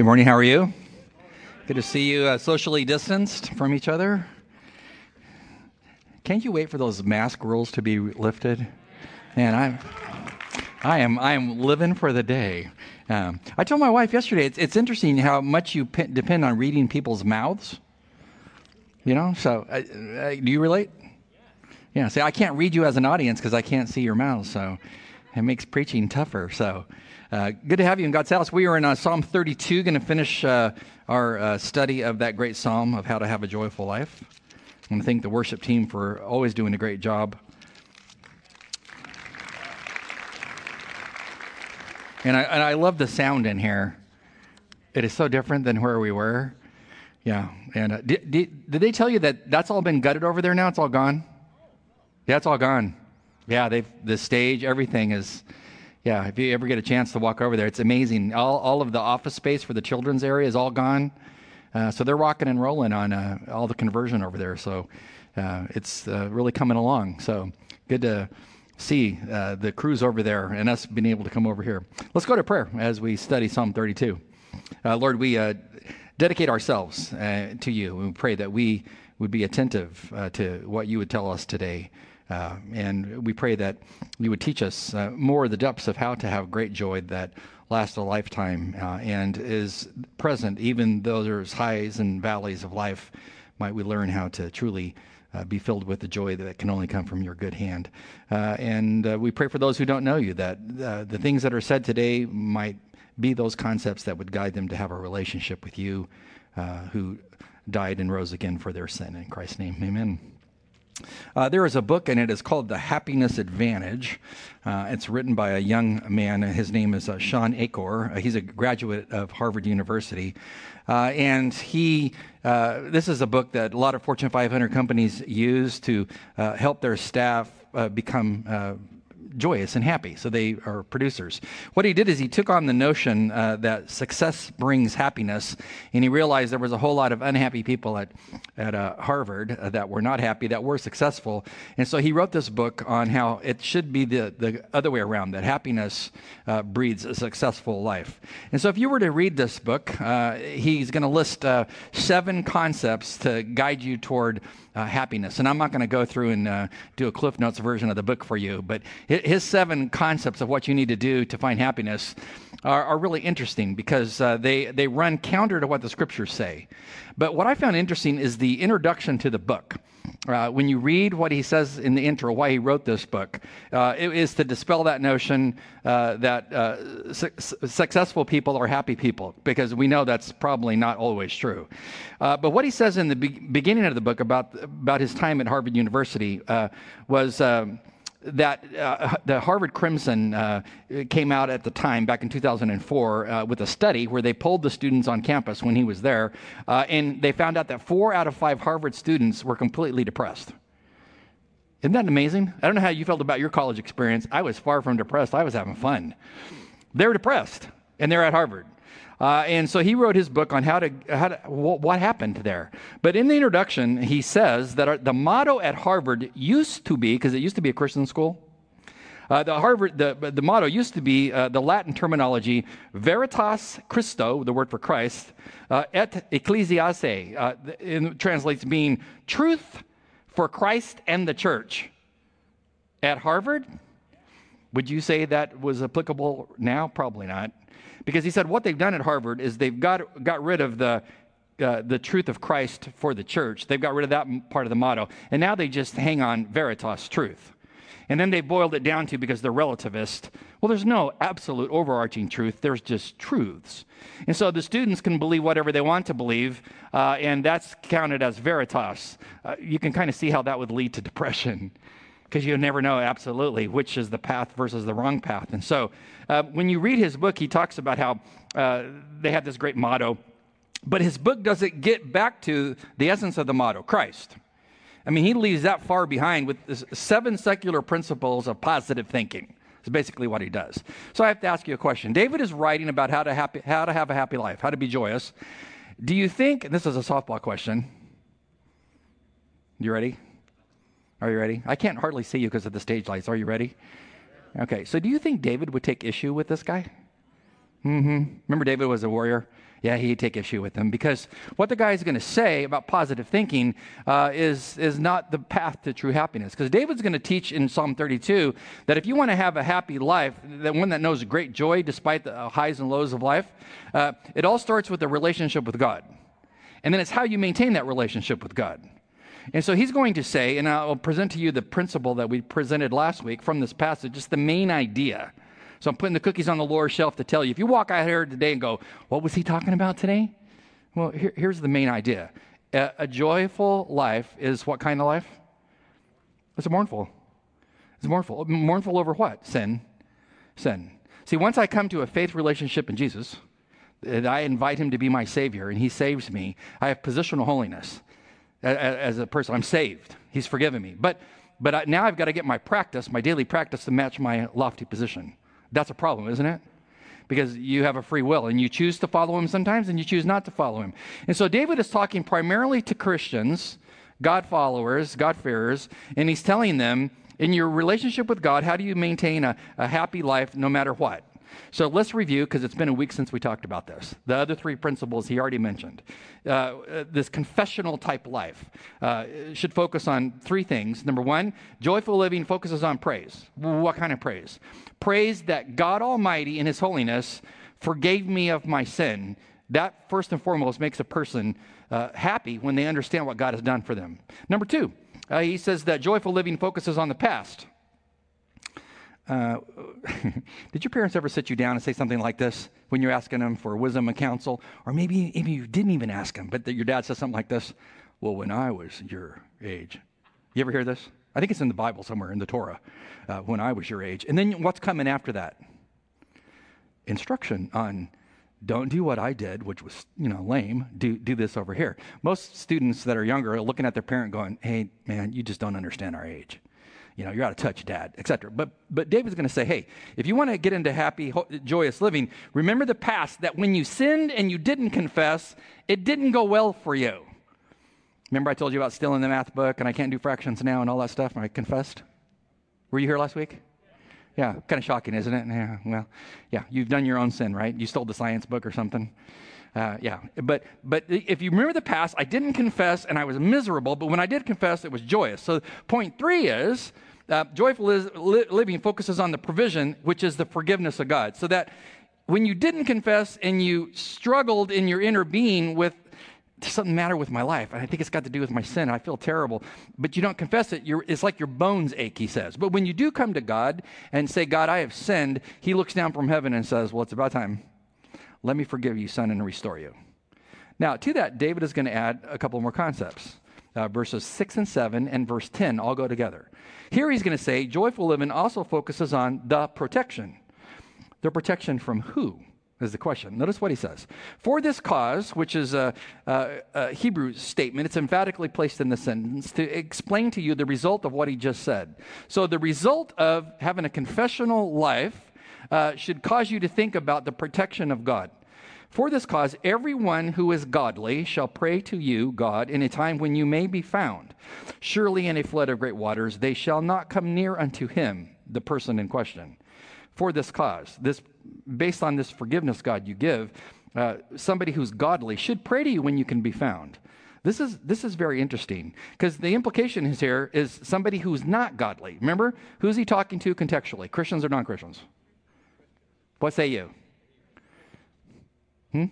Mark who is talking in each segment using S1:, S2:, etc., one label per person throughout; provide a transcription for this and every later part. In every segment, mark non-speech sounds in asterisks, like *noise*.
S1: Good morning. How are you? Good to see you uh, socially distanced from each other. Can't you wait for those mask rules to be lifted? And I'm, I am, I am living for the day. Um, I told my wife yesterday. It's, it's interesting how much you p- depend on reading people's mouths. You know. So, uh, uh, do you relate? Yeah. See, I can't read you as an audience because I can't see your mouths. So, it makes preaching tougher. So. Uh, good to have you in God's house. We are in uh, Psalm 32, going to finish uh, our uh, study of that great psalm of how to have a joyful life. I want to thank the worship team for always doing a great job. And I, and I love the sound in here. It is so different than where we were. Yeah. And uh, did, did, did they tell you that that's all been gutted over there now? It's all gone? Yeah, it's all gone. Yeah, they've the stage, everything is yeah, if you ever get a chance to walk over there, it's amazing. All, all of the office space for the children's area is all gone. Uh, so they're rocking and rolling on uh, all the conversion over there. So uh, it's uh, really coming along. So good to see uh, the crews over there and us being able to come over here. Let's go to prayer as we study Psalm 32. Uh, Lord, we dedicate ourselves to you. We pray that we would be attentive to what you would tell us today. Uh, and we pray that you would teach us uh, more the depths of how to have great joy that lasts a lifetime uh, and is present even though there's highs and valleys of life. Might we learn how to truly uh, be filled with the joy that can only come from your good hand. Uh, and uh, we pray for those who don't know you that the things that are said today might be those concepts that would guide them to have a relationship with you who died and rose again for their sin. In Christ's name, amen. Uh, there is a book, and it is called The Happiness Advantage. Uh, it's written by a young man. His name is uh, Shawn Achor. Uh, he's a graduate of Harvard University. Uh, and he, uh, this is a book that a lot of Fortune 500 companies use to help their staff become joyous and happy. So they are producers. What he did is he took on the notion uh, that success brings happiness, and he realized there was a whole lot of unhappy people at at uh, Harvard uh, that were not happy, that were successful, and so he wrote this book on how it should be the the other way around. That happiness uh, breeds a successful life. And so if you were to read this book, uh, he's going to list uh, seven concepts to guide you toward uh, happiness. And I'm not going to go through and uh, do a Cliff Notes version of the book for you, but his seven concepts of what you need to do to find happiness are, are really interesting because uh, they, they run counter to what the scriptures say. But what I found interesting is the introduction to the book. Uh, when you read what he says in the intro, why he wrote this book, uh, it is to dispel that notion uh, that uh, su- successful people are happy people, because we know that's probably not always true. Uh, but what he says in the be- beginning of the book about, about his time at Harvard University uh, was. Um, that uh, the Harvard Crimson uh, came out at the time, back in 2004, uh, with a study where they polled the students on campus when he was there, uh, and they found out that four out of five Harvard students were completely depressed. Isn't that amazing? I don't know how you felt about your college experience. I was far from depressed, I was having fun. They're depressed, and they're at Harvard. Uh, and so he wrote his book on how to, how to what, what happened there. But in the introduction, he says that our, the motto at Harvard used to be, because it used to be a Christian school, uh, the Harvard, the, the motto used to be uh, the Latin terminology Veritas Christo, the word for Christ, uh, et ecclesiae, uh, translates being truth for Christ and the church. At Harvard, would you say that was applicable now? Probably not. Because he said what they've done at Harvard is they've got, got rid of the, uh, the truth of Christ for the church. They've got rid of that part of the motto. And now they just hang on veritas, truth. And then they boiled it down to, because they're relativist, well, there's no absolute overarching truth, there's just truths. And so the students can believe whatever they want to believe, uh, and that's counted as veritas. Uh, you can kind of see how that would lead to depression because you never know absolutely which is the path versus the wrong path. And so uh, when you read his book, he talks about how uh, they had this great motto, but his book doesn't get back to the essence of the motto Christ. I mean, he leaves that far behind with seven secular principles of positive thinking. It's basically what he does. So I have to ask you a question. David is writing about how to, happy, how to have a happy life, how to be joyous. Do you think, this is a softball question. You ready? Are you ready? I can't hardly see you because of the stage lights. Are you ready? Okay, so do you think David would take issue with this guy? Mm-hmm. Remember, David was a warrior. Yeah, he'd take issue with him because what the guy is going to say about positive thinking uh, is, is not the path to true happiness. Because David's going to teach in Psalm 32 that if you want to have a happy life, that one that knows great joy despite the highs and lows of life, uh, it all starts with a relationship with God. And then it's how you maintain that relationship with God. And so he's going to say, and I'll present to you the principle that we presented last week from this passage, just the main idea. So I'm putting the cookies on the lower shelf to tell you. If you walk out here today and go, what was he talking about today? Well, here, here's the main idea a, a, joyful life is what kind of life? It's mournful. It's mournful. Mournful over what? Sin. Sin. See, once I come to a faith relationship in Jesus, and I invite him to be my Savior, and he saves me, I have positional holiness as a person. I'm saved. He's forgiven me. But, but I, now I've got to get my practice, my daily practice, to match my lofty position. That's a problem, isn't it? Because you have a free will and you choose to follow him sometimes and you choose not to follow him. And so David is talking primarily to Christians, God followers, God-fearers, and he's telling them in your relationship with God, how do you maintain a, a happy life no matter what? So let's review, because it's been a week since we talked about this. The other three principles he already mentioned. Uh, uh, this confessional type life uh, should focus on three things. Number one, joyful living focuses on praise. What kind of praise? Praise that God Almighty, in His holiness, forgave me of my sin. That, first and foremost, makes a person uh, happy when they understand what God has done for them. Number two, uh, he says that joyful living focuses on the past. Uh, *laughs* did your parents ever sit you down and say something like this when you're asking them for wisdom and counsel? Or maybe, maybe you didn't even ask them, but your dad says something like this Well, when I was your age. You ever hear this? I think it's in the Bible somewhere in the Torah, uh, when I was your age. And then what's coming after that? Instruction on don't do what I did, which was, you know, lame. Do, do this over here. Most students that are younger are looking at their parent going, hey, man, you just don't understand our age you know, you're out of touch, dad, etc. But, but David's going to say, hey, if you want to get into happy, joyous living, remember the past that when you sinned and you didn't confess, it didn't go well for you. Remember I told you about stealing the math book and I can't do fractions now and all that stuff, and I confessed? Were you here last week? Yeah, kind of shocking, isn't it? Yeah, well, yeah, you've done your own sin, right? You stole the science book or something. Uh, yeah, but but if you remember the past, I didn't confess and I was miserable, but when I did confess, it was joyous. So point three is uh, joyful li- living focuses on the provision, which is the forgiveness of God. So that when you didn't confess and you struggled in your inner being with something matter with my life, and I think it's got to do with my sin, I feel terrible, but you don't confess it, it's like your bones ache, he says. But when you do come to God and say, God, I have sinned, he looks down from heaven and says, Well, it's about time. Let me forgive you, son, and restore you. Now, to that, David is going to add a couple more concepts. Uh, verses 6 and 7 and verse 10 all go together. Here he's going to say joyful living also focuses on the protection. The protection from who? Is the question. Notice what he says. For this cause, which is a, a, a, Hebrew statement, it's emphatically placed in the sentence to explain to you the result of what he just said. So, the result of having a confessional life uh, should cause you to think about the protection of God. For this cause, everyone who is godly shall pray to you, God, in a time when you may be found. Surely in a flood of great waters they shall not come near unto him, the person in question. For this cause, this based on this forgiveness, God, you give, uh, somebody who's godly should pray to you when you can be found. This is, this is very interesting because the implication is here is somebody who's not godly. Remember, who's he talking to contextually? Christians or non Christians? What say you? Hmm?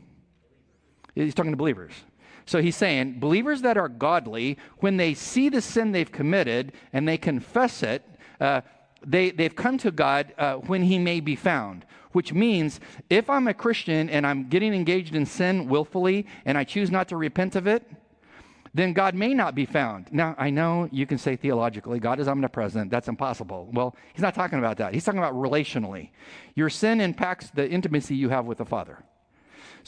S1: He's talking to believers. So he's saying believers that are godly, when they see the sin they've committed and they confess it, uh, they, they've come to God uh, when he may be found. Which means if I'm a Christian and I'm getting engaged in sin willfully and I choose not to repent of it, then God may not be found. Now, I know you can say theologically, God is omnipresent. That's impossible. Well, he's not talking about that. He's talking about relationally. Your sin impacts the intimacy you have with the Father.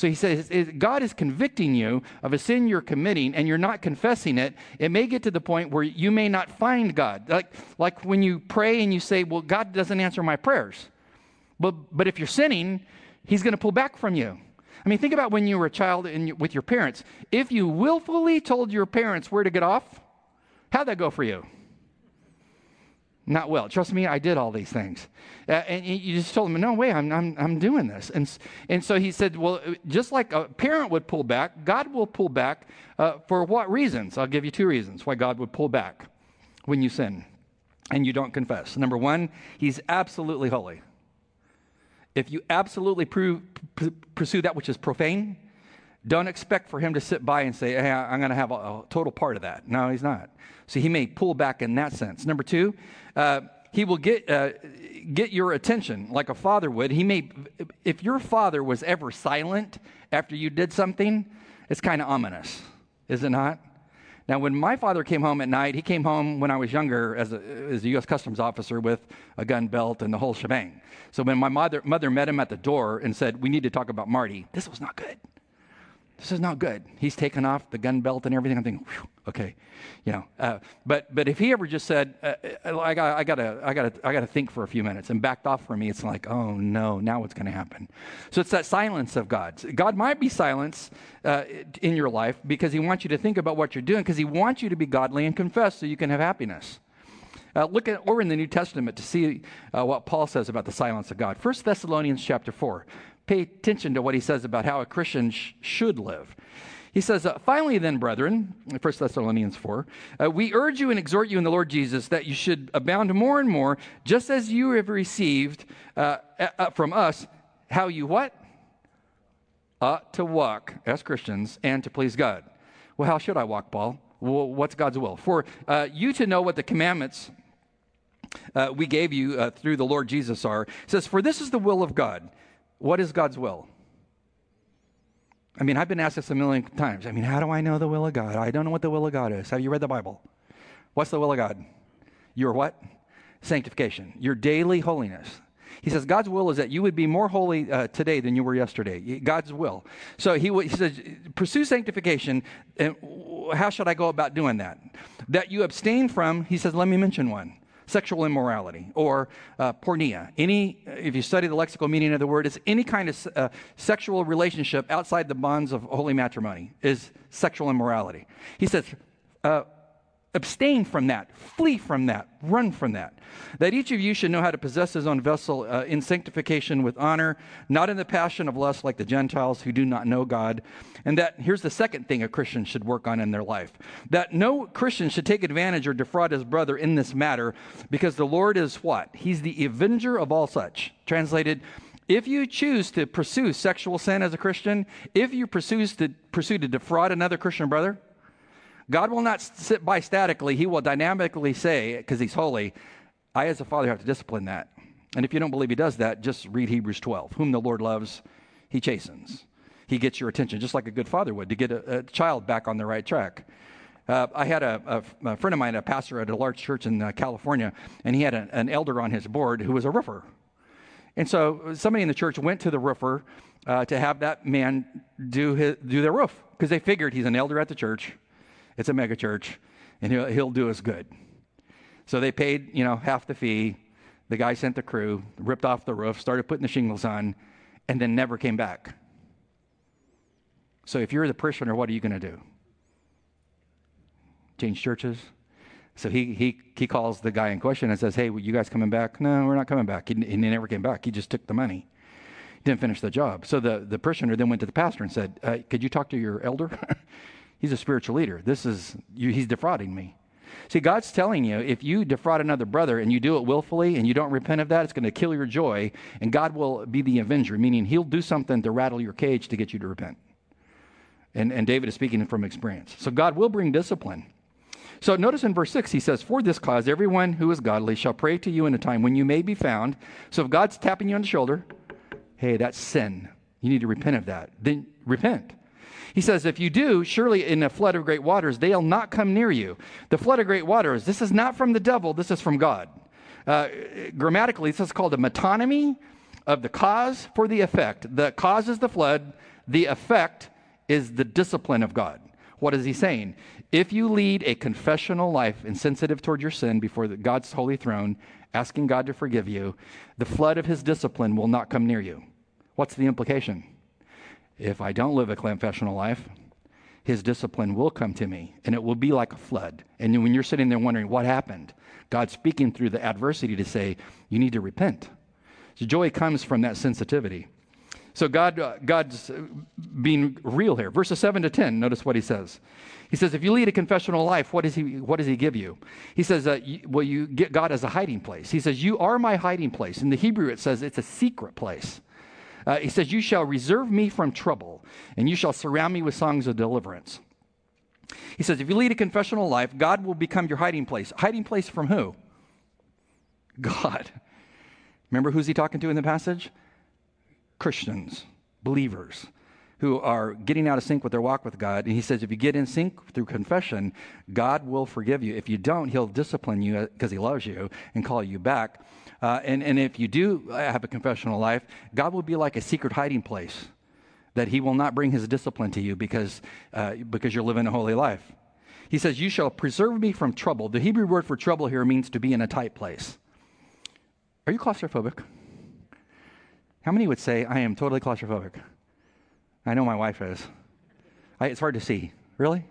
S1: So he says, God is convicting you of a sin you're committing and you're not confessing it. It may get to the point where you may not find God. Like, like when you pray and you say, Well, God doesn't answer my prayers. But, but if you're sinning, he's going to pull back from you. I mean, think about when you were a child and with your parents. If you willfully told your parents where to get off, how'd that go for you? Not well. Trust me, I did all these things. Uh, and you just told him, no way, I'm, I'm, I'm doing this. And, and so he said, well, just like a parent would pull back, God will pull back uh, for what reasons? I'll give you two reasons why God would pull back when you sin and you don't confess. Number one, he's absolutely holy. If you absolutely prove, pursue that which is profane, don't expect for him to sit by and say, hey, I'm going to have a, a, total part of that. No, he's not. So he may pull back in that sense. Number two, uh, he will get, uh, get your attention like a father would. He may, if your father was ever silent after you did something, it's kind of ominous, is it not? Now, when my father came home at night, he came home when I was younger as a, as a U.S. Customs officer with a gun belt and the whole shebang. So when my mother, mother met him at the door and said, We need to talk about Marty, this was not good this is not good. He's taken off the gun belt and everything. I'm thinking, okay, you know. Uh, but but if he ever just said, uh, uh I, I gotta I gotta I gotta think for a few minutes and backed off from me, it's like, oh no, now what's going to happen? So it's that silence of God. God might be silence uh, in your life because He wants you to think about what you're doing because He wants you to be godly and confess so you can have happiness. Uh, look at over in the New Testament to see uh, what Paul says about the silence of God. 1 Thessalonians chapter 4 pay attention to what he says about how a Christian sh- should live. He says, uh, Finally, then, brethren, 1 Thessalonians 4, uh, we urge you and exhort you in the Lord Jesus that you should abound more and more, just as you have received uh, uh from us how you what? Ought to walk as Christians and to please God. Well, how should I walk, Paul? Well, what's God's will? For uh, you to know what the commandments uh, we gave you through the Lord Jesus are. Says, For this is the will of God what is God's will? I mean, I've been asked this a million times. I mean, how do I know the will of God? I don't know what the will of God is. Have you read the Bible? What's the will of God? Your what? Sanctification, your daily holiness. He says God's will is that you would be more holy uh, today than you were yesterday. God's will. So he, he says, pursue sanctification. And how should I go about doing that? That you abstain from, he says, let me mention one sexual immorality or uh, porneia. Any, if you study the lexical meaning of the word, it's any kind of uh, sexual relationship outside the bonds of holy matrimony is sexual immorality. He says, uh, abstain from that, flee from that, run from that. That each of you should know how to possess his own vessel uh, in sanctification with honor, not in the passion of lust like the Gentiles who do not know God. And that, here's the second thing a Christian should work on in their life that no Christian should take advantage or defraud his brother in this matter because the Lord is what? He's the avenger of all such. Translated, if you choose to pursue sexual sin as a Christian, if you pursue to, pursue to defraud another Christian brother, God will not sit by statically. He will dynamically say, because He's holy, I as a father have to discipline that. And if you don't believe He does that, just read Hebrews 12. Whom the Lord loves, He chastens. He gets your attention, just like a good father would, to get a, a child back on the right track. Uh, I had a, a, a, friend of mine, a pastor at a large church in uh, California, and he had a, an elder on his board who was a roofer. And so somebody in the church went to the roofer uh, to have that man do, his, do their roof because they figured he's an elder at the church. It's a mega church, and he'll, he'll do us good. So they paid, you know, half the fee. The guy sent the crew, ripped off the roof, started putting the shingles on, and then never came back. So if you're the parishioner, what are you going to do? Change churches? So he, he, he calls the guy in question and says, Hey, you guys coming back? No, we're not coming back. He, he never came back. He just took the money. Didn't finish the job. So the, the parishioner then went to the pastor and said, uh, Could you talk to your elder? *laughs* He's a spiritual leader. This is, you, he's defrauding me. See, God's telling you if you defraud another brother and you do it willfully and you don't repent of that, it's going to kill your joy, and God will be the avenger, meaning he'll do something to rattle your cage to get you to repent. And, and David is speaking from experience. So God will bring discipline. So notice in verse 6, he says, For this cause, everyone who is godly shall pray to you in a time when you may be found. So if God's tapping you on the shoulder, hey, that's sin. You need to repent of that. Then repent. He says, If you do, surely in a flood of great waters, they'll not come near you. The flood of great waters, this is not from the devil, this is from God. Uh, grammatically, this is called a metonymy of the cause for the effect. The cause is the flood, the effect is the discipline of God. What is he saying? If you lead a confessional life insensitive toward your sin before God's holy throne, asking God to forgive you, the flood of his discipline will not come near you. What's the implication? If I don't live a confessional life, his discipline will come to me, and it will be like a flood. And when you're sitting there wondering what happened, God's speaking through the adversity to say, you need to repent. So joy comes from that sensitivity. So God, uh, God's being real here. Verses 7 to 10, notice what he says. He says, if you lead a confessional life, what, is he, what does he give you? He says, uh, you, well, you get God as a hiding place. He says, you are my hiding place. In the Hebrew, it says it's a secret place. Uh, he says, You shall reserve me from trouble, and you shall surround me with songs of deliverance. He says, If you lead a confessional life, God will become your hiding place. Hiding place from who? God. Remember who's he talking to in the passage? Christians, believers who are getting out of sync with their walk with God. And he says, if you get in sync through confession, God will forgive you. If you don't, he'll discipline you because he loves you and call you back. Uh, and, and if you do have a confessional life, God will be like a secret hiding place that he will not bring his discipline to you because, uh, because you're living a holy life. He says, You shall preserve me from trouble. The Hebrew word for trouble here means to be in a tight place. Are you claustrophobic? How many would say, I am totally claustrophobic? I know my wife is. I, it's hard to see. Really?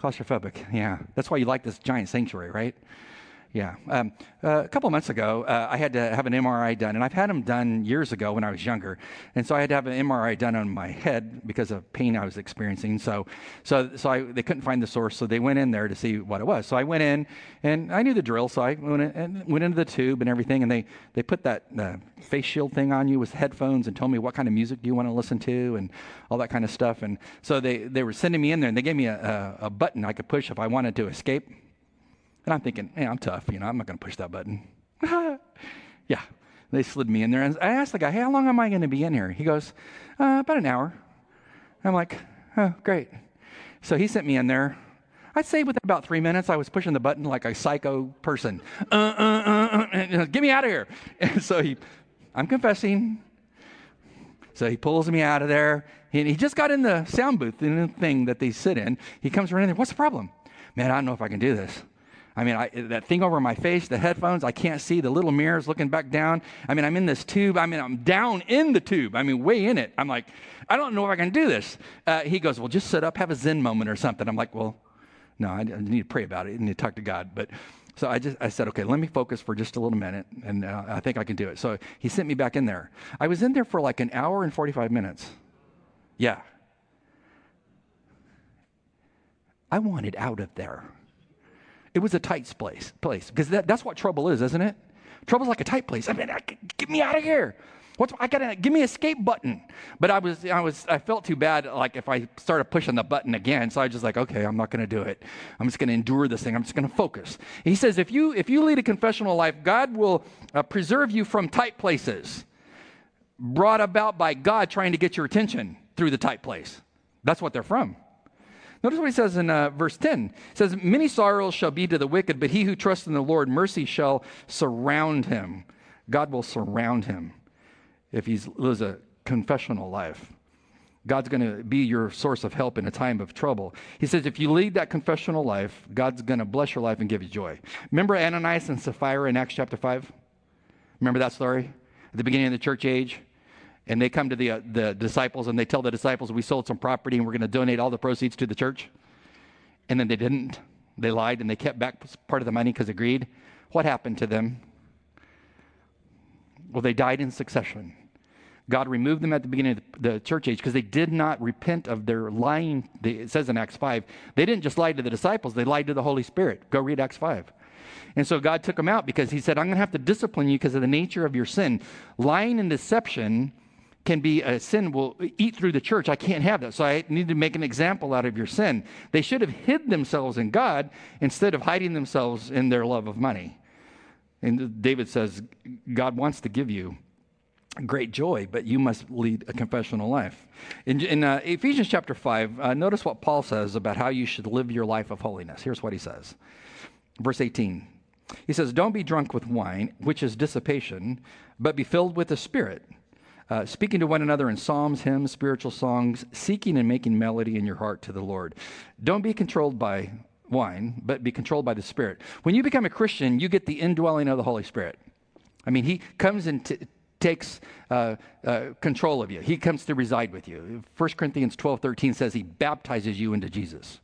S1: Claustrophobic. Yeah. That's why you like this giant sanctuary, right? Yeah. Um, uh, a couple months ago, uh, I had to have an MRI done, and I've had them done years ago when I was younger. And so I had to have an MRI done on my head because of pain I was experiencing. So, so, so I, they couldn't find the source, so they went in there to see what it was. So I went in, and I knew the drill, so I went, in, and went into the tube and everything, and they, they put that uh, face shield thing on you with headphones and told me what kind of music do you want to listen to and all that kind of stuff. And so they, they were sending me in there, and they gave me a, a, a button I could push if I wanted to escape. And I'm thinking, man, I'm tough. You know, I'm not going to push that button. *laughs* yeah. They slid me in there. And I asked the guy, hey, how long am I going to be in here? He goes, uh, about an hour. I'm like, oh, great. So he sent me in there. I'd say within about three minutes, I was pushing the button like a psycho person. Uh, uh, uh, uh, get me out of here. *laughs* And so he, I'm confessing. So he pulls me out of there. He, he just got in the sound booth, the thing that they sit in. He comes right in there. What's the problem? Man, I don't know if I can do this. I mean, I, that thing over my face, the headphones, I can't see the little mirrors looking back down. I mean, I'm in this tube. I mean, I'm down in the tube. I mean, way in it. I'm like, I don't know if I can do this. Uh, he goes, Well, just sit up, have a Zen moment or something. I'm like, Well, no, I, I need to pray about it. I need to talk to God. But so I just I said, okay, let me focus for just a little minute, and uh, I think I can do it. So he sent me back in there. I was in there for like an hour and 45 minutes. Yeah. I wanted out of there. It was a tight place, place because that, that's what trouble is, isn't it? Trouble's like a tight place. I mean, get me out of here. What's I gotta give me escape button? But I was I was I felt too bad like if I started pushing the button again. So I was just like, okay, I'm not gonna do it. I'm just gonna endure this thing. I'm just gonna focus. he says, if you if you lead a confessional life, God will uh, preserve you from tight places, brought about by God trying to get your attention through the tight place. That's what they're from. Notice what he says in uh, verse 10. It says, Many sorrows shall be to the wicked, but he who trusts in the Lord, mercy shall surround him. God will surround him if he lives a confessional life. God's going to be your source of help in a time of trouble. He says, if you lead that confessional life, God's going to bless your life and give you joy. Remember Ananias and Sapphira in Acts chapter 5? Remember that story? At the beginning of the church age? And they come to the, uh, the disciples and they tell the disciples, We sold some property and we're going to donate all the proceeds to the church. And then they didn't. They lied and they kept back part of the money because of greed. What happened to them? Well, they died in succession. God removed them at the beginning of the church age because they did not repent of their lying. It says in Acts 5, they didn't just lie to the disciples, they lied to the Holy Spirit. Go read Acts 5. And so God took them out because He said, I'm going to have to discipline you because of the nature of your sin. Lying and deception can be a sin will eat through the church. I can't have that. So I need to make an example out of your sin. They should have hid themselves in God instead of hiding themselves in their love of money. And David says, God wants to give you great joy, but you must lead a confessional life. In, in uh, Ephesians chapter 5, uh, notice what Paul says about how you should live your life of holiness. Here's what he says. Verse 18. He says, Don't be drunk with wine, which is dissipation, but be filled with the Spirit uh, speaking to one another in psalms, hymns, spiritual songs, seeking and making melody in your heart to the Lord. Don't be controlled by wine, but be controlled by the Spirit. When you become a Christian, you get the indwelling of the Holy Spirit. I mean, He comes and t- takes uh, uh, control of you. He comes to reside with you. 1 Corinthians 12, 13 says he baptizes you into Jesus.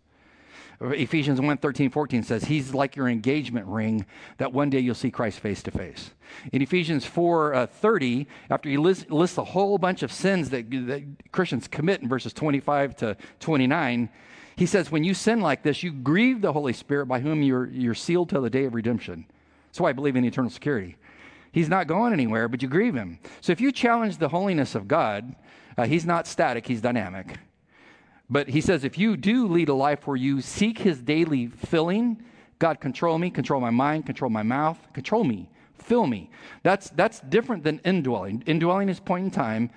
S1: Ephesians 1 13, 14 says, He's like your engagement ring that one day you'll see Christ face to face. In Ephesians 4 uh, 30, after he lists, lists a whole bunch of sins that, that Christians commit in verses 25 to 29, he says, When you sin like this, you grieve the Holy Spirit by whom you're, you're sealed till the day of redemption. That's why I believe in eternal security. He's not going anywhere, but you grieve him. So if you challenge the holiness of God, uh, he's not static, he's dynamic. But he says, if you do lead a life where you seek his daily filling, God, control me, control my mind, control my mouth, control me, fill me. That's, that's different than indwelling. Indwelling is point in time.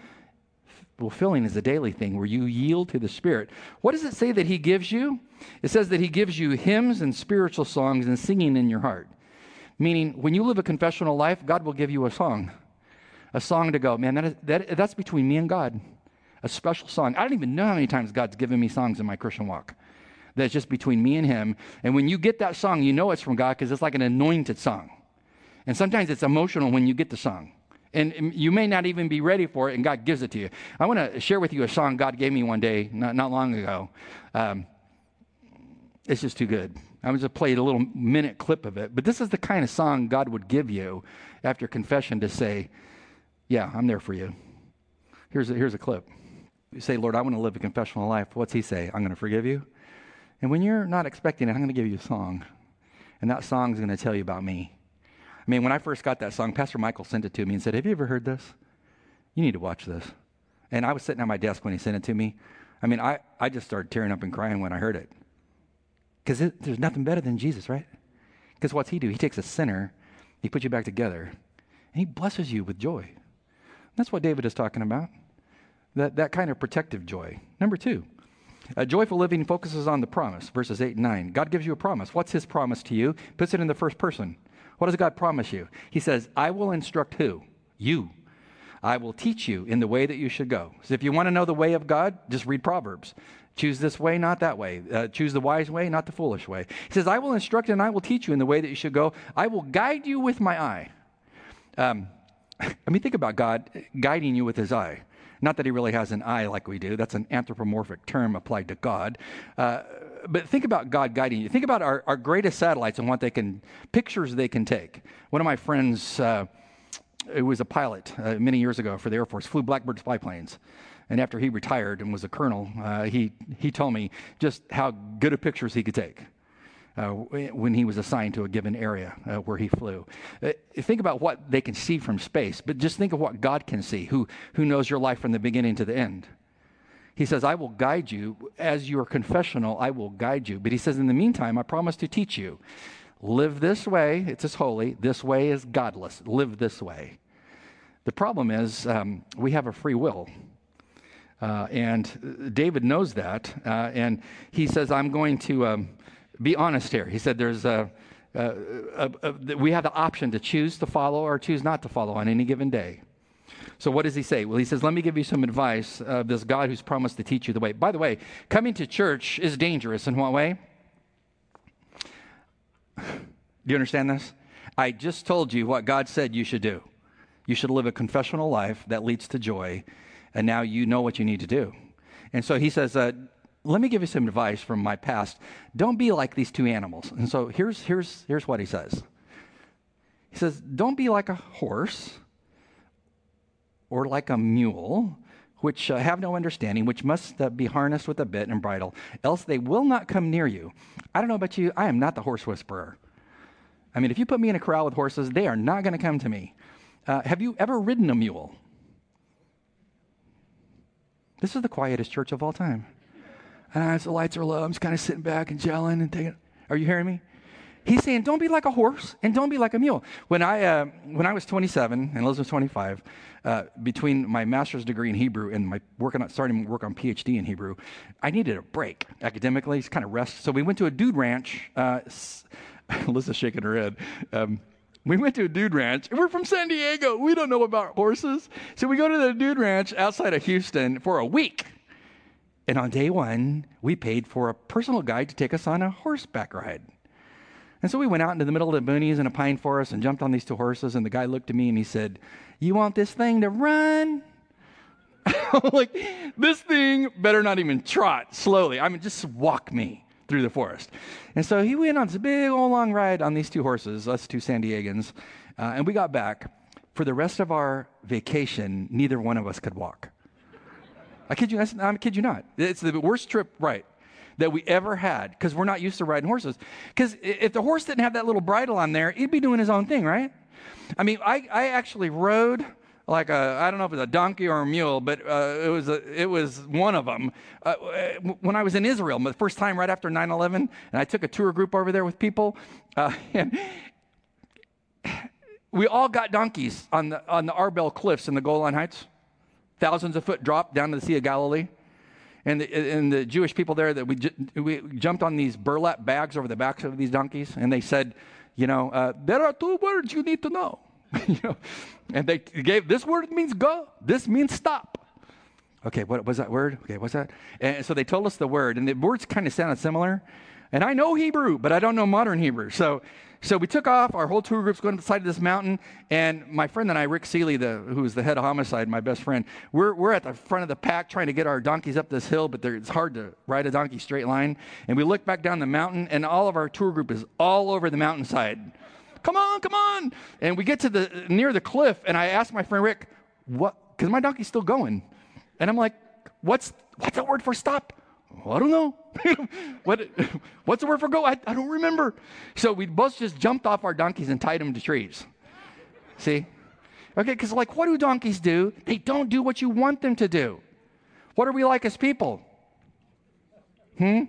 S1: Well, filling is a daily thing where you yield to the Spirit. What does it say that he gives you? It says that he gives you hymns and spiritual songs and singing in your heart. Meaning, when you live a confessional life, God will give you a song. A song to go, man, that is, that, that's between me and God a special song. I don't even know how many times God's given me songs in my Christian walk that's just between me and Him. And when you get that song, you know it's from God because it's like an anointed song. And sometimes it's emotional when you get the song. And you may not even be ready for it, and God gives it to you. I want to share with you a song God gave me one day, not, not long ago. Um, it's just too good. I am just played a little minute clip of it. But this is the kind of song God would give you after confession to say, Yeah, I'm there for you. Here's a, here's a clip. You say, Lord, I want to live a confessional life. What's he say? I'm going to forgive you. And when you're not expecting it, I'm going to give you a song. And that song is going to tell you about me. I mean, when I first got that song, Pastor Michael sent it to me and said, Have you ever heard this? You need to watch this. And I was sitting at my desk when he sent it to me. I mean, I, I just started tearing up and crying when I heard it. Because there's nothing better than Jesus, right? Because what's he do? He takes a sinner, he puts you back together, and he blesses you with joy. That's what David is talking about that, that kind of protective joy. Number two, a joyful living focuses on the promise, verses 8 and 9. God gives you a promise. What's his promise to you? Puts it in the first person. What does God promise you? He says, I will instruct who? You. I will teach you in the way that you should go. So if you want to know the way of God, just read Proverbs. Choose this way, not that way. Uh, choose the wise way, not the foolish way. He says, I will instruct and I will teach you in the way that you should go. I will guide you with my eye. Um, *laughs* I mean, think about God guiding you with his eye. Not that he really has an eye like we do, that's an anthropomorphic term applied to God. Uh, but think about God guiding you. Think about our, our greatest satellites and what they can, pictures they can take. One of my friends, uh, it was a pilot uh, many years ago for the Air Force, flew Blackbird spy planes. And after he retired and was a colonel, uh, he, he told me just how good of pictures he could take uh, when he was assigned to a given area uh, where he flew. Uh, think about what they can see from space, but just think of what God can see, who, who knows your life from the beginning to the end. He says, I will guide you. As your confessional, I will guide you. But he says, in the meantime, I promise to teach you. Live this way, it's as holy. This way is godless. Live this way. The problem is, um, we have a free will. Uh, and David knows that. Uh, and he says, I'm going to. Um, be honest here. He said there's a, a, a, we have the option to choose to follow or choose not to follow on any given day. So what does he say? Well, he says, let me give you some advice of this God who's promised to teach you the way. By the way, coming to church is dangerous. In what way? Do you understand this? I just told you what God said you should do. You should live a confessional life that leads to joy, and now you know what you need to do. And so he says, uh, let me give you some advice from my past. Don't be like these two animals. And so here's, here's, here's what he says He says, Don't be like a horse or like a mule, which uh, have no understanding, which must uh, be harnessed with a bit and bridle, else they will not come near you. I don't know about you, I am not the horse whisperer. I mean, if you put me in a corral with horses, they are not going to come to me. Uh, have you ever ridden a mule? This is the quietest church of all time. And as the lights are low, I'm just kind of sitting back and gelling and thinking, Are you hearing me? He's saying, don't be like a horse and don't be like a mule. When I, uh, when I was 27 and Liz was 25, uh, between my master's degree in Hebrew and my working on, starting work on PhD in Hebrew, I needed a break academically, just kind of rest. So we went to a dude ranch. Uh, *laughs* shaking her head. Um, we went to a dude ranch. We're from San Diego. We don't know about horses. So we go to the dude ranch outside of Houston for a week. And on day one, we paid for a personal guide to take us on a horseback ride. And so we went out into the middle of the boonies in a pine forest and jumped on these two horses. And the guy looked at me and he said, You want this thing to run? *laughs* like, this thing better not even trot slowly. I mean, just walk me through the forest. And so he went on this big old long ride on these two horses, us two San Diegans. Uh, and we got back. For the rest of our vacation, neither one of us could walk. I kid you, I kid you not. It's the worst trip, right, that we ever had because we're not used to riding horses. Because if the horse didn't have that little bridle on there, he'd be doing his own thing, right? I mean, I, I actually rode like a I don't know if it's a donkey or a mule, but uh, it was a, it was one of them. Uh, when I was in Israel, the first time right after 9/11, and I took a tour group over there with people, uh, *laughs* and we all got donkeys on the on the Arbel cliffs in the Golan Heights, thousands of foot drop down to the Sea of Galilee. And the, and the Jewish people there that we, we jumped on these burlap bags over the backs of these donkeys, and they said, you know, uh, there are two words you need to know. *laughs* you know, and they gave this word means go, this means stop. Okay, what was that word? Okay, what's that? And so they told us the word, and the words kind of sounded similar. And I know Hebrew, but I don't know modern Hebrew. So, so we took off. Our whole tour group's going to the side of this mountain. And my friend and I, Rick Seeley, the, who's the head of homicide, my best friend, we're, we're at the front of the pack trying to get our donkeys up this hill, but it's hard to ride a donkey straight line. And we look back down the mountain, and all of our tour group is all over the mountainside come on, come on. And we get to the near the cliff, and I ask my friend Rick, what? Because my donkey's still going. And I'm like, what's what's the word for stop? I don't know. what, what's the word for go? I, I don't remember. So we both just jumped off our donkeys and tied them to trees. See? Okay, because like, what do donkeys do? They don't do what you want them to do. What are we like as people? Hmm?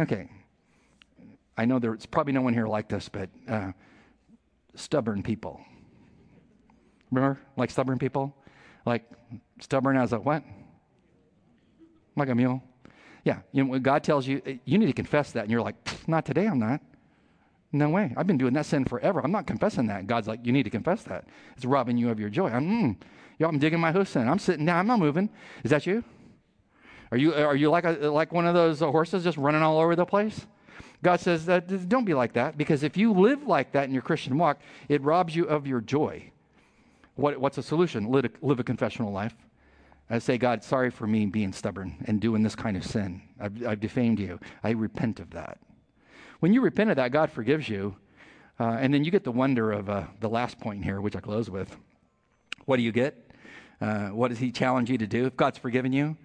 S1: Okay, I know there's probably no one here like this, but uh, stubborn people. Remember, like stubborn people? Like stubborn as a what? Like a mule? Yeah. You know, when God tells you, eh, you need to confess that, and you're like, not today, I'm not. No way. I've been doing that sin forever. I'm not confessing that. God's like, you need to confess that. It's robbing you of your joy. I'm, mm, yo, I'm digging my hoofs in. I'm sitting down. I'm not moving. Is that you? Are you, are you like, a, like one of those horses just running all over the place? God says, that, don't be like that, because if you live like that in your Christian walk, it robs you of your joy. What, what's the solution? Live a, live a confessional life. I say, God, sorry for me being stubborn and doing this kind of sin. I've, I've defamed you. I repent of that. When you repent of that, God forgives you. Uh, and then you get the wonder of uh, the last point here, which I close with. What do you get? Uh, what does He challenge you to do? If God's forgiven you,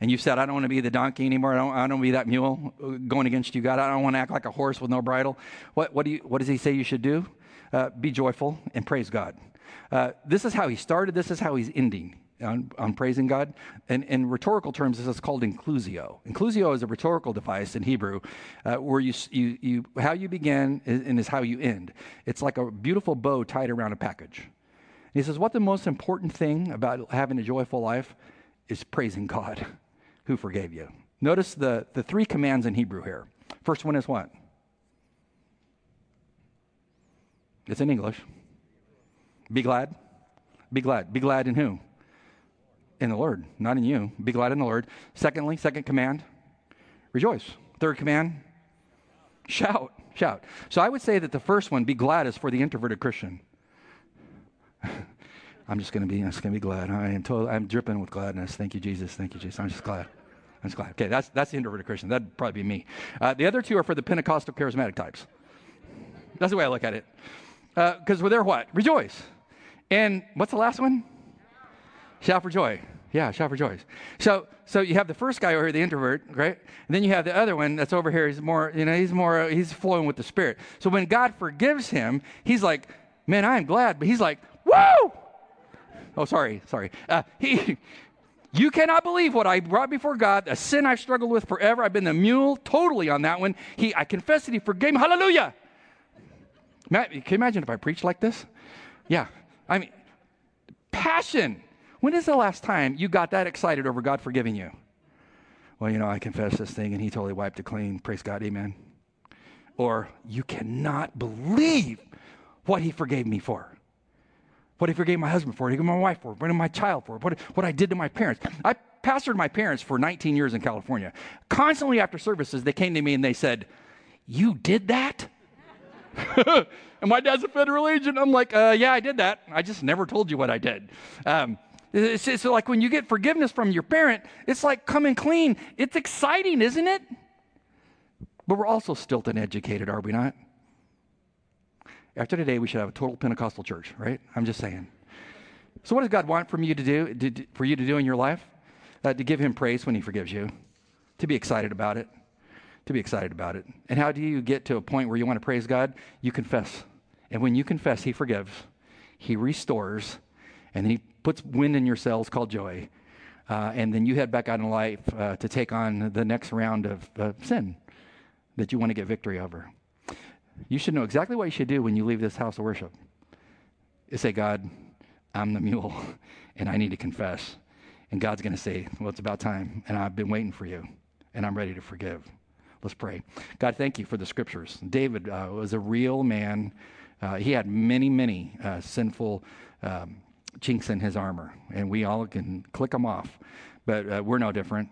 S1: and you said, I don't want to be the donkey anymore. I don't, I don't want to be that mule going against you, God. I don't want to act like a horse with no bridle. What, what, do you, what does he say you should do? Uh, be joyful and praise God. Uh, this is how he started. This is how he's ending on, on praising God. And in rhetorical terms, this is called inclusio. Inclusio is a rhetorical device in Hebrew uh, where you, you, you, how you begin and is how you end. It's like a beautiful bow tied around a package. And he says, What the most important thing about having a joyful life is praising God *laughs* who forgave you. Notice the, the three commands in Hebrew here. First one is what? It's in English. Be glad. Be glad. Be glad in who? In the Lord, not in you. Be glad in the Lord. Secondly, second command, rejoice. Third command, shout. Shout. So I would say that the first one, be glad, is for the introverted Christian. *laughs* I'm just going to be, I'm just going to be glad. I am totally, I'm dripping with gladness. Thank you, Jesus. Thank you, Jesus. I'm just glad. I'm just glad. Okay, that's, that's the introverted Christian. That'd probably be me. Uh, the other two are for the Pentecostal charismatic types. That's the way I look at it. Because uh, they're what? Rejoice. And what's the last one? Shout for joy. Yeah, shout for joy. So, so you have the first guy over here, the introvert, right? And then you have the other one that's over here. He's more, you know, he's more, he's flowing with the Spirit. So when God forgives him, he's like, man, I am glad. But he's like, whoa! Oh, sorry, sorry. Uh, he, *laughs* you cannot believe what I brought before God, a sin I've struggled with forever. I've been the mule totally on that one. He, I confess that He forgave me. Hallelujah. Matt, can you imagine if I preached like this? Yeah. I mean, passion. When is the last time you got that excited over God forgiving you? Well, you know, I confessed this thing and He totally wiped it clean. Praise God. Amen. Or, you cannot believe what He forgave me for. What he forgave my husband for, what he forgave my wife for, what my child for, what, what I did to my parents. I pastored my parents for 19 years in California. Constantly after services, they came to me and they said, You did that? *laughs* and my dad's a federal agent. I'm like, uh, yeah, I did that. I just never told you what I did. Um, it's, it's like when you get forgiveness from your parent, it's like coming clean. It's exciting, isn't it? But we're also still educated, are we not? After today, we should have a total Pentecostal church, right? I'm just saying. So, what does God want from you to do, to, for you to do in your life? Uh, to give Him praise when He forgives you, to be excited about it, to be excited about it. And how do you get to a point where you want to praise God? You confess. And when you confess, He forgives, He restores, and then He puts wind in your sails called joy. Uh, and then you head back out in life uh, to take on the next round of uh, sin that you want to get victory over. You should know exactly what you should do when you leave this house of worship. You say, God, I'm the mule, *laughs* and I need to confess. And God's going to say, Well, it's about time, and I've been waiting for you, and I'm ready to forgive. Let's pray. God, thank you for the scriptures. David uh, was a real man. Uh, he had many, many uh, sinful um, chinks in his armor, and we all can click them off. But uh, we're no different.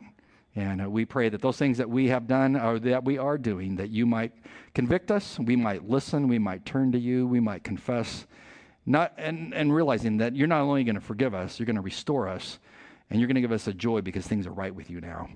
S1: And uh, we pray that those things that we have done or that we are doing, that you might convict us, we might listen, we might turn to you, we might confess, not, and, and realizing that you're not only going to forgive us, you're going to restore us, and you're going to give us a joy because things are right with you now.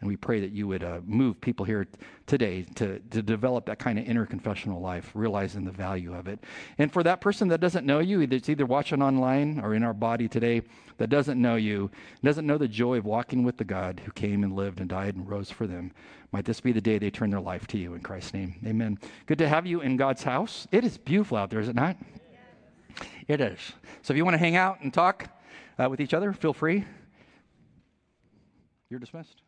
S1: And we pray that you would uh, move people here today to, to develop that kind of inner confessional life, realizing the value of it. And for that person that doesn't know you, that's either watching online or in our body today, that doesn't know you, doesn't know the joy of walking with the God who came and lived and died and rose for them, might this be the day they turn their life to you in Christ's name. Amen. Good to have you in God's house. It is beautiful out there, is it not? It is. So if you want to hang out and talk uh, with each other, feel free. You're dismissed.